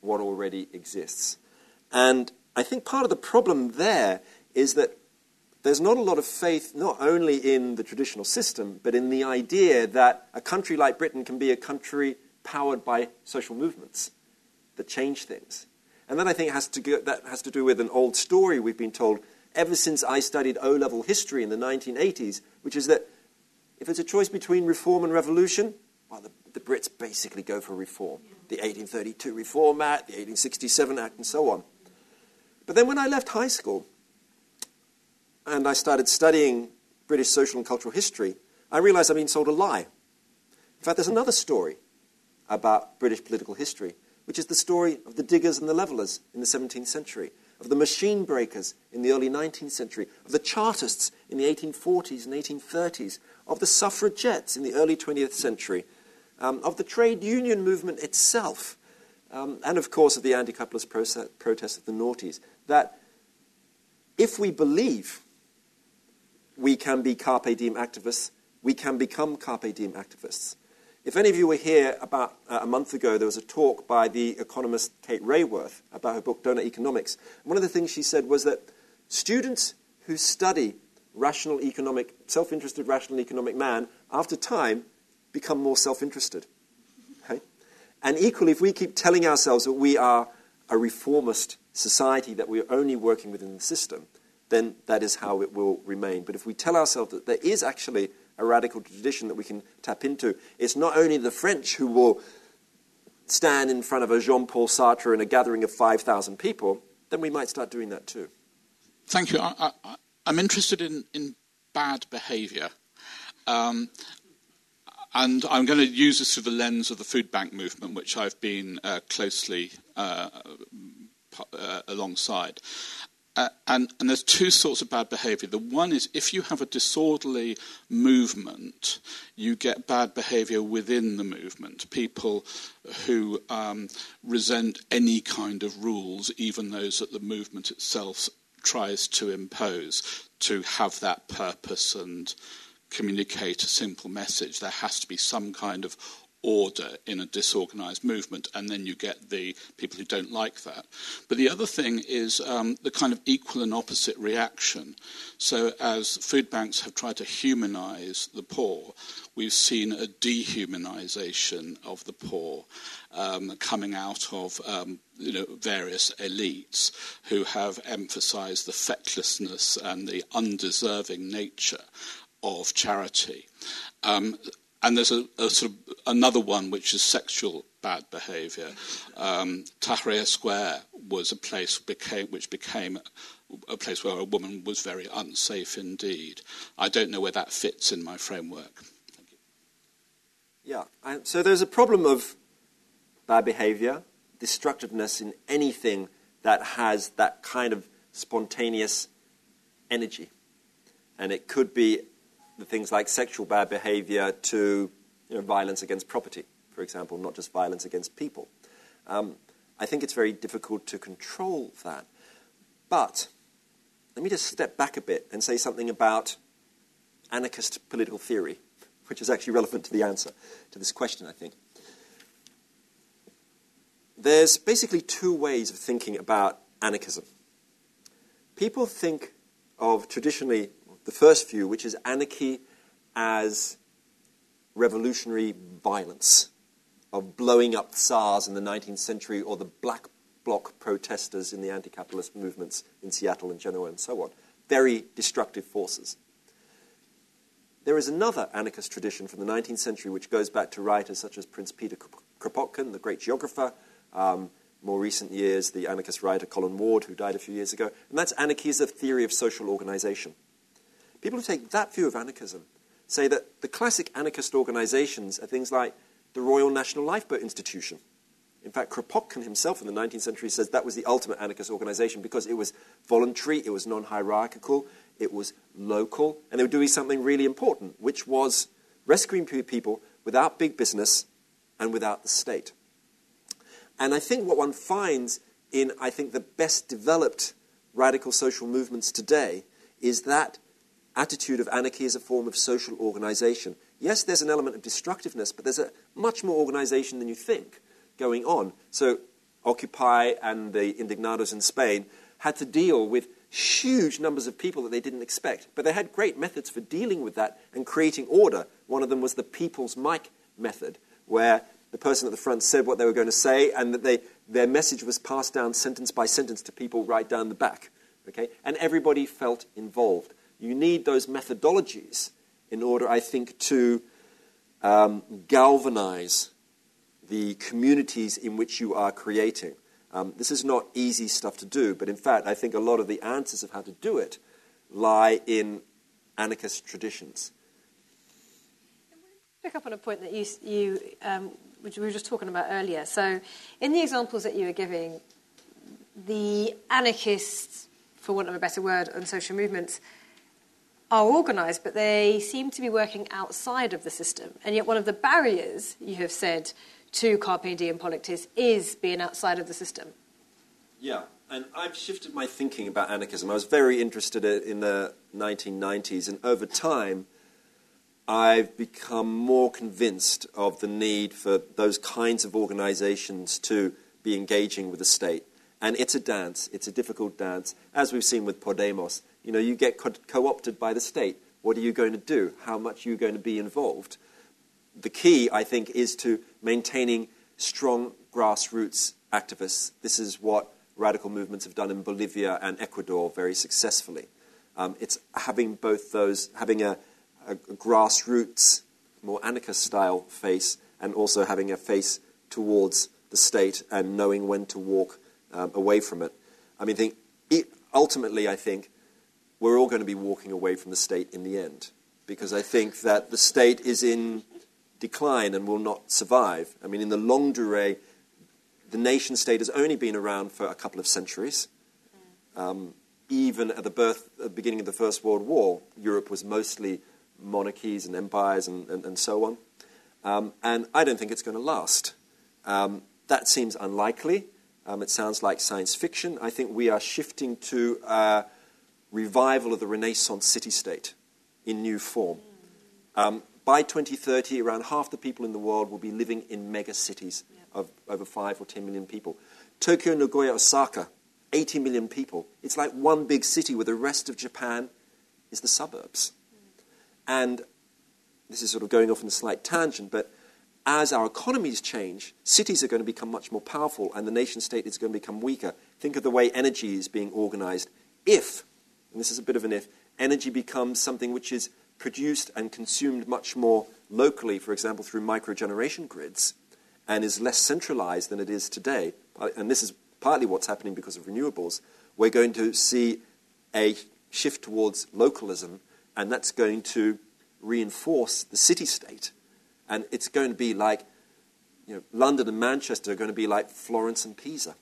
what already exists. And I think part of the problem there is that there's not a lot of faith, not only in the traditional system, but in the idea that a country like Britain can be a country powered by social movements that change things. And that I think has to go, that has to do with an old story we've been told ever since I studied O level history in the 1980s, which is that if it's a choice between reform and revolution, well, the, the Brits basically go for reform. The 1832 Reform Act, the 1867 Act, and so on. But then when I left high school and I started studying British social and cultural history, I realized I'd been sold a lie. In fact, there's another story about British political history, which is the story of the diggers and the levelers in the 17th century of the machine breakers in the early 19th century, of the Chartists in the 1840s and 1830s, of the suffragettes in the early 20th century, um, of the trade union movement itself, um, and of course of the anti capitalist protests of the noughties. That if we believe we can be carpe diem activists, we can become carpe diem activists. If any of you were here about uh, a month ago, there was a talk by the economist Kate Raworth about her book Doughnut Economics. one of the things she said was that students who study rational economic, self-interested rational economic man, after time, become more self-interested. And equally, if we keep telling ourselves that we are a reformist society, that we are only working within the system, then that is how it will remain. But if we tell ourselves that there is actually a radical tradition that we can tap into. It's not only the French who will stand in front of a Jean Paul Sartre in a gathering of 5,000 people, then we might start doing that too. Thank you. I, am interested in, in bad behaviour. Um, and I'm going to use this through the lens of the food bank movement, which I've been uh, closely uh, uh, alongside. Uh, and, and, there's two sorts of bad behaviour. The one is if you have a disorderly movement, you get bad behaviour within the movement. People who um, resent any kind of rules, even those that the movement itself tries to impose, to have that purpose and communicate a simple message. There has to be some kind of order in a disorganized movement, and then you get the people who don't like that. But the other thing is um, the kind of equal and opposite reaction. So, as food banks have tried to humanize the poor, we've seen a dehumanization of the poor um, coming out of um, you know, various elites who have emphasized the fecklessness and the undeserving nature of charity. Um, and there's a, a, sort of another one which is sexual bad behaviour. Um, Tahrir Square was a place became, which became a place where a woman was very unsafe indeed. I don't know where that fits in my framework. Yeah, so there's a problem of bad behaviour, destructiveness in anything that has that kind of spontaneous energy. And it could be the things like sexual bad behavior to you know, violence against property, for example, not just violence against people. Um, I think it's very difficult to control that. But let me just step back a bit and say something about anarchist political theory, which is actually relevant to the answer to this question, I think. There's basically two ways of thinking about anarchism. People think of traditionally the first view, which is anarchy as revolutionary violence, of blowing up tsars in the 19th century or the black bloc protesters in the anti capitalist movements in Seattle and Genoa and so on. Very destructive forces. There is another anarchist tradition from the 19th century which goes back to writers such as Prince Peter Kropotkin, the great geographer, um, more recent years, the anarchist writer Colin Ward, who died a few years ago. And that's anarchy as a theory of social organization. People who take that view of anarchism say that the classic anarchist organizations are things like the Royal National Lifeboat Institution. In fact, Kropotkin himself in the 19th century says that was the ultimate anarchist organization because it was voluntary, it was non hierarchical, it was local, and they were doing something really important, which was rescuing people without big business and without the state. And I think what one finds in, I think, the best developed radical social movements today is that attitude of anarchy as a form of social organization. Yes, there's an element of destructiveness, but there's a much more organization than you think going on. So, Occupy and the Indignados in Spain had to deal with huge numbers of people that they didn't expect. But they had great methods for dealing with that and creating order. One of them was the people's mic method, where the person at the front said what they were going to say, and that they, their message was passed down sentence by sentence to people right down the back. Okay? And everybody felt involved. You need those methodologies in order, I think, to um, galvanize the communities in which you are creating. Um, this is not easy stuff to do, but in fact, I think a lot of the answers of how to do it lie in anarchist traditions. Pick up on a point that you, you um, we were just talking about earlier. So, in the examples that you were giving, the anarchists, for want of a better word, on social movements are organised, but they seem to be working outside of the system. And yet, one of the barriers you have said to carpe diem politics is being outside of the system. Yeah, and I've shifted my thinking about anarchism. I was very interested in the 1990s, and over time, I've become more convinced of the need for those kinds of organizations to be engaging with the state. And it's a dance, it's a difficult dance, as we've seen with Podemos. You know, you get co opted by the state. What are you going to do? How much are you going to be involved? The key, I think, is to maintaining strong grassroots activists. This is what radical movements have done in Bolivia and Ecuador very successfully. Um, it's having both those, having a, a, grassroots, more anarchist style face, and also having a face towards the state and knowing when to walk um, away from it. I mean, think, ultimately, I think we're all going to be walking away from the state in the end because I think that the state is in decline and will not survive. I mean, in the longue durée, the nation state has only been around for a couple of centuries. Um, even at the birth, at the beginning of the First World War, Europe was mostly monarchies and empires and, and, and so on. Um, and I don't think it's going to last. Um, that seems unlikely. Um, it sounds like science fiction. I think we are shifting to a revival of the Renaissance city state in new form. Um, by 2030, around half the people in the world will be living in mega cities of over 5 or 10 million people. Tokyo, Nagoya, Osaka, 80 million people. It's like one big city where the rest of Japan is the suburbs. And this is sort of going off on a slight tangent, but as our economies change, cities are going to become much more powerful and the nation state is going to become weaker. Think of the way energy is being organized. If, and this is a bit of an if, energy becomes something which is produced and consumed much more locally, for example, through microgeneration grids, and is less centralized than it is today, uh, and this is partly what's happening because of renewables, we're going to see a shift towards localism, and that's going to reinforce the city state. And it's going to be like, you know, London and Manchester are going to be like Florence and Pisa.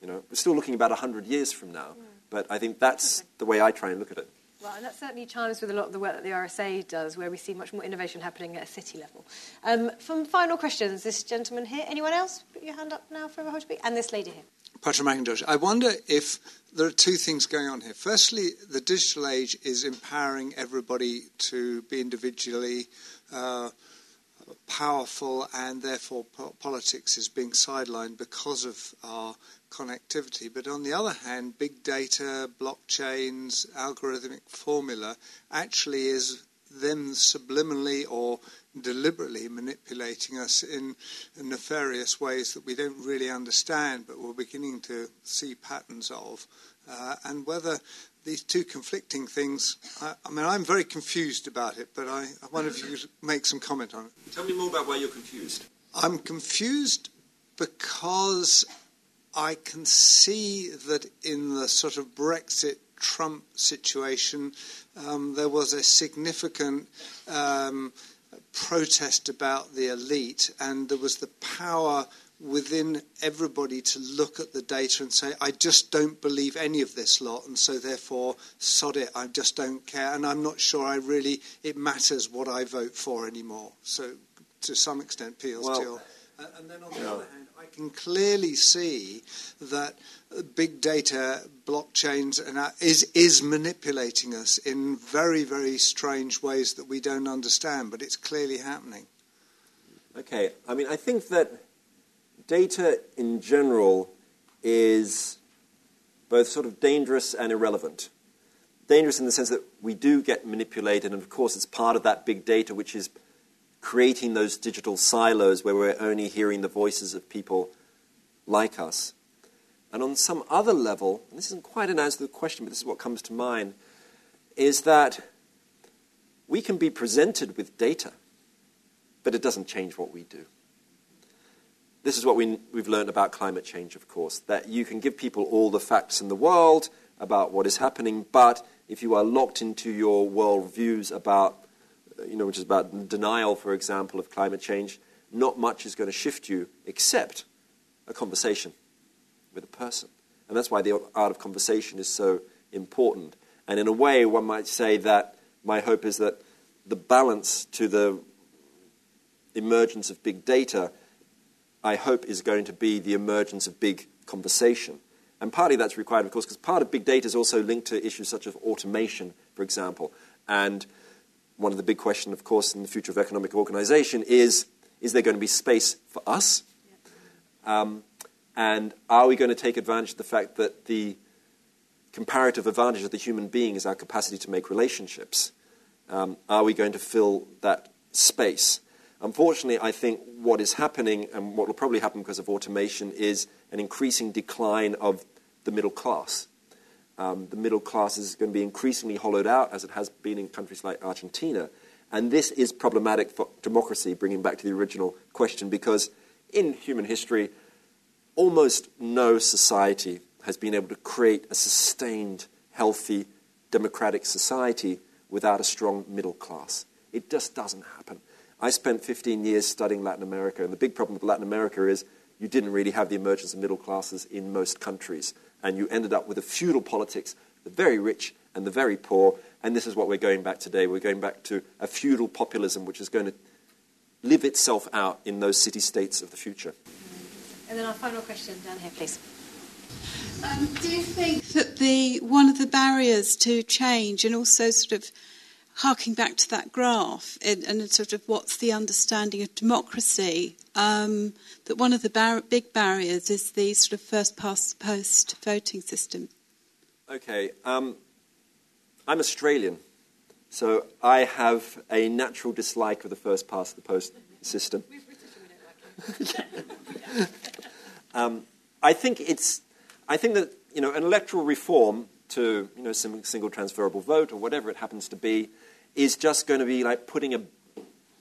You know, we're still looking about 100 years from now, but I think that's the way I try and look at it. Well, and that certainly chimes with a lot of the work that the RSA does, where we see much more innovation happening at a city level. Um, from final questions, this gentleman here. Anyone else? Put your hand up now for a speak. And this lady here. Patrick McIntosh. I wonder if there are two things going on here. Firstly, the digital age is empowering everybody to be individually uh, powerful, and therefore po- politics is being sidelined because of our connectivity. But on the other hand, big data, blockchains, algorithmic formula actually is them subliminally or deliberately manipulating us in nefarious ways that we don't really understand, but we're beginning to see patterns of. Uh, and whether these two conflicting things, I, I, mean, I'm very confused about it, but I, I wonder if you could make some comment on it. Tell me more about why you're confused. I'm confused because I can see that in the sort of Brexit Trump situation, um, there was a significant um, protest about the elite, and there was the power within everybody to look at the data and say, I just don't believe any of this lot, and so therefore, sod it, I just don't care, and I'm not sure I really, it matters what I vote for anymore. So, to some extent, appeals well, to your. Uh, and then on the other hand, I can clearly see that big data, blockchains, and is is manipulating us in very, very strange ways that we don't understand, but it's clearly happening. Okay, I mean, I think that data in general is both sort of dangerous and irrelevant. Dangerous in the sense that we do get manipulated, and of course, it's part of that big data which is creating those digital silos where we're only hearing the voices of people like us. And on some other level, and this isn't quite an answer to the question, but this is what comes to mind, is that we can be presented with data, but it doesn't change what we do. This is what we, we've learned about climate change, of course, that you can give people all the facts in the world about what is happening, but if you are locked into your world views about you know, which is about denial, for example, of climate change, not much is going to shift you except a conversation with a person. And that's why the art of conversation is so important. And in a way, one might say that my hope is that the balance to the emergence of big data, I hope, is going to be the emergence of big conversation. And partly that's required, of course, because part of big data is also linked to issues such as automation, for example. And one of the big questions, of course, in the future of economic organization is is there going to be space for us? Um, and are we going to take advantage of the fact that the comparative advantage of the human being is our capacity to make relationships? Um, are we going to fill that space? Unfortunately, I think what is happening and what will probably happen because of automation is an increasing decline of the middle class um, the middle class is going to be increasingly hollowed out, as it has been in countries like Argentina. And this is problematic for democracy, bringing back to the original question, because in human history, almost no society has been able to create a sustained, healthy, democratic society without a strong middle class. It just doesn't happen. I spent 15 years studying Latin America, and the big problem with Latin America is you didn't really have the emergence of middle classes in most countries, and you ended up with a feudal politics, the very rich and the very poor, and this is what we're going back today. We're going back to a feudal populism which is going to live itself out in those city states of the future. And then our final question down here, please. Um, do you think that the one of the barriers to change, and also sort of harking back to that graph, and, and sort of what's the understanding of democracy, um, that one of the bar- big barriers is the sort of first past the post voting system? Okay, um, I'm Australian, so I have a natural dislike of the first past the post system. um, I think it's, I think that you know, an electoral reform to you know single transferable vote or whatever it happens to be is just going to be like putting a,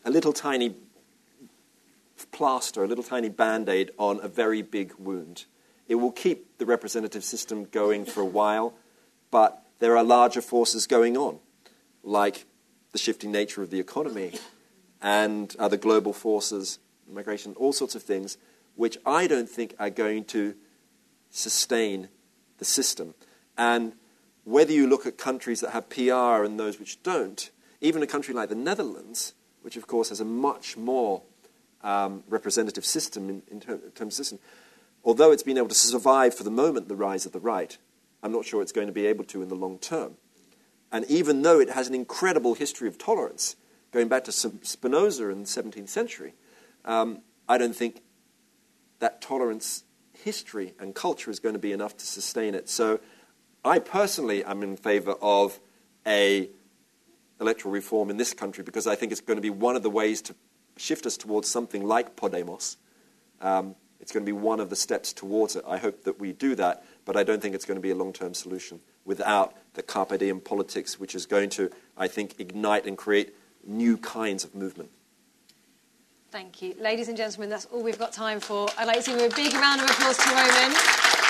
a little tiny plaster, a little tiny band aid on a very big wound. It will keep the representative system going for a while, but there are larger forces going on, like the shifting nature of the economy and other global forces, migration, all sorts of things, which I don't think are going to sustain the system. And whether you look at countries that have PR and those which don't, even a country like the Netherlands, which of course has a much more um, representative system in, in, ter- in terms of system, although it's been able to survive for the moment the rise of the right, I'm not sure it's going to be able to in the long term. And even though it has an incredible history of tolerance, going back to Spinoza in the 17th century, um, I don't think that tolerance history and culture is going to be enough to sustain it. So I personally am in favor of a electoral reform in this country because I think it's going to be one of the ways to shift us towards something like Podemos. Um, it's going to be one of the steps towards it. I hope that we do that, but I don't think it's going to be a long term solution without the carpe diem politics, which is going to, I think, ignite and create new kinds of movement. Thank you. Ladies and gentlemen, that's all we've got time for. I'd like to give a big round of applause to Roman.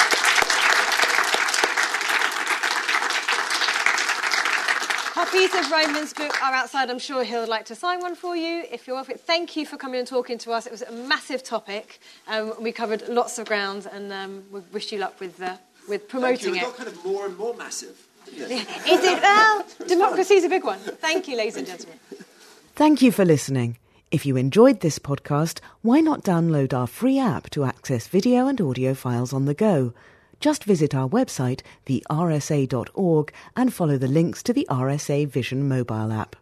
Copies of Roman's book are outside. I'm sure he'll like to sign one for you if you're off it. Thank you for coming and talking to us. It was a massive topic. Um, we covered lots of ground, and um, we wish you luck with, uh, with promoting Thank you. it. It got kind of more and more massive. Is it? Well, democracy is a big one. Thank you, ladies and gentlemen. Thank you for listening. If you enjoyed this podcast, why not download our free app to access video and audio files on the go? Just visit our website, thersa.org, and follow the links to the RSA Vision mobile app.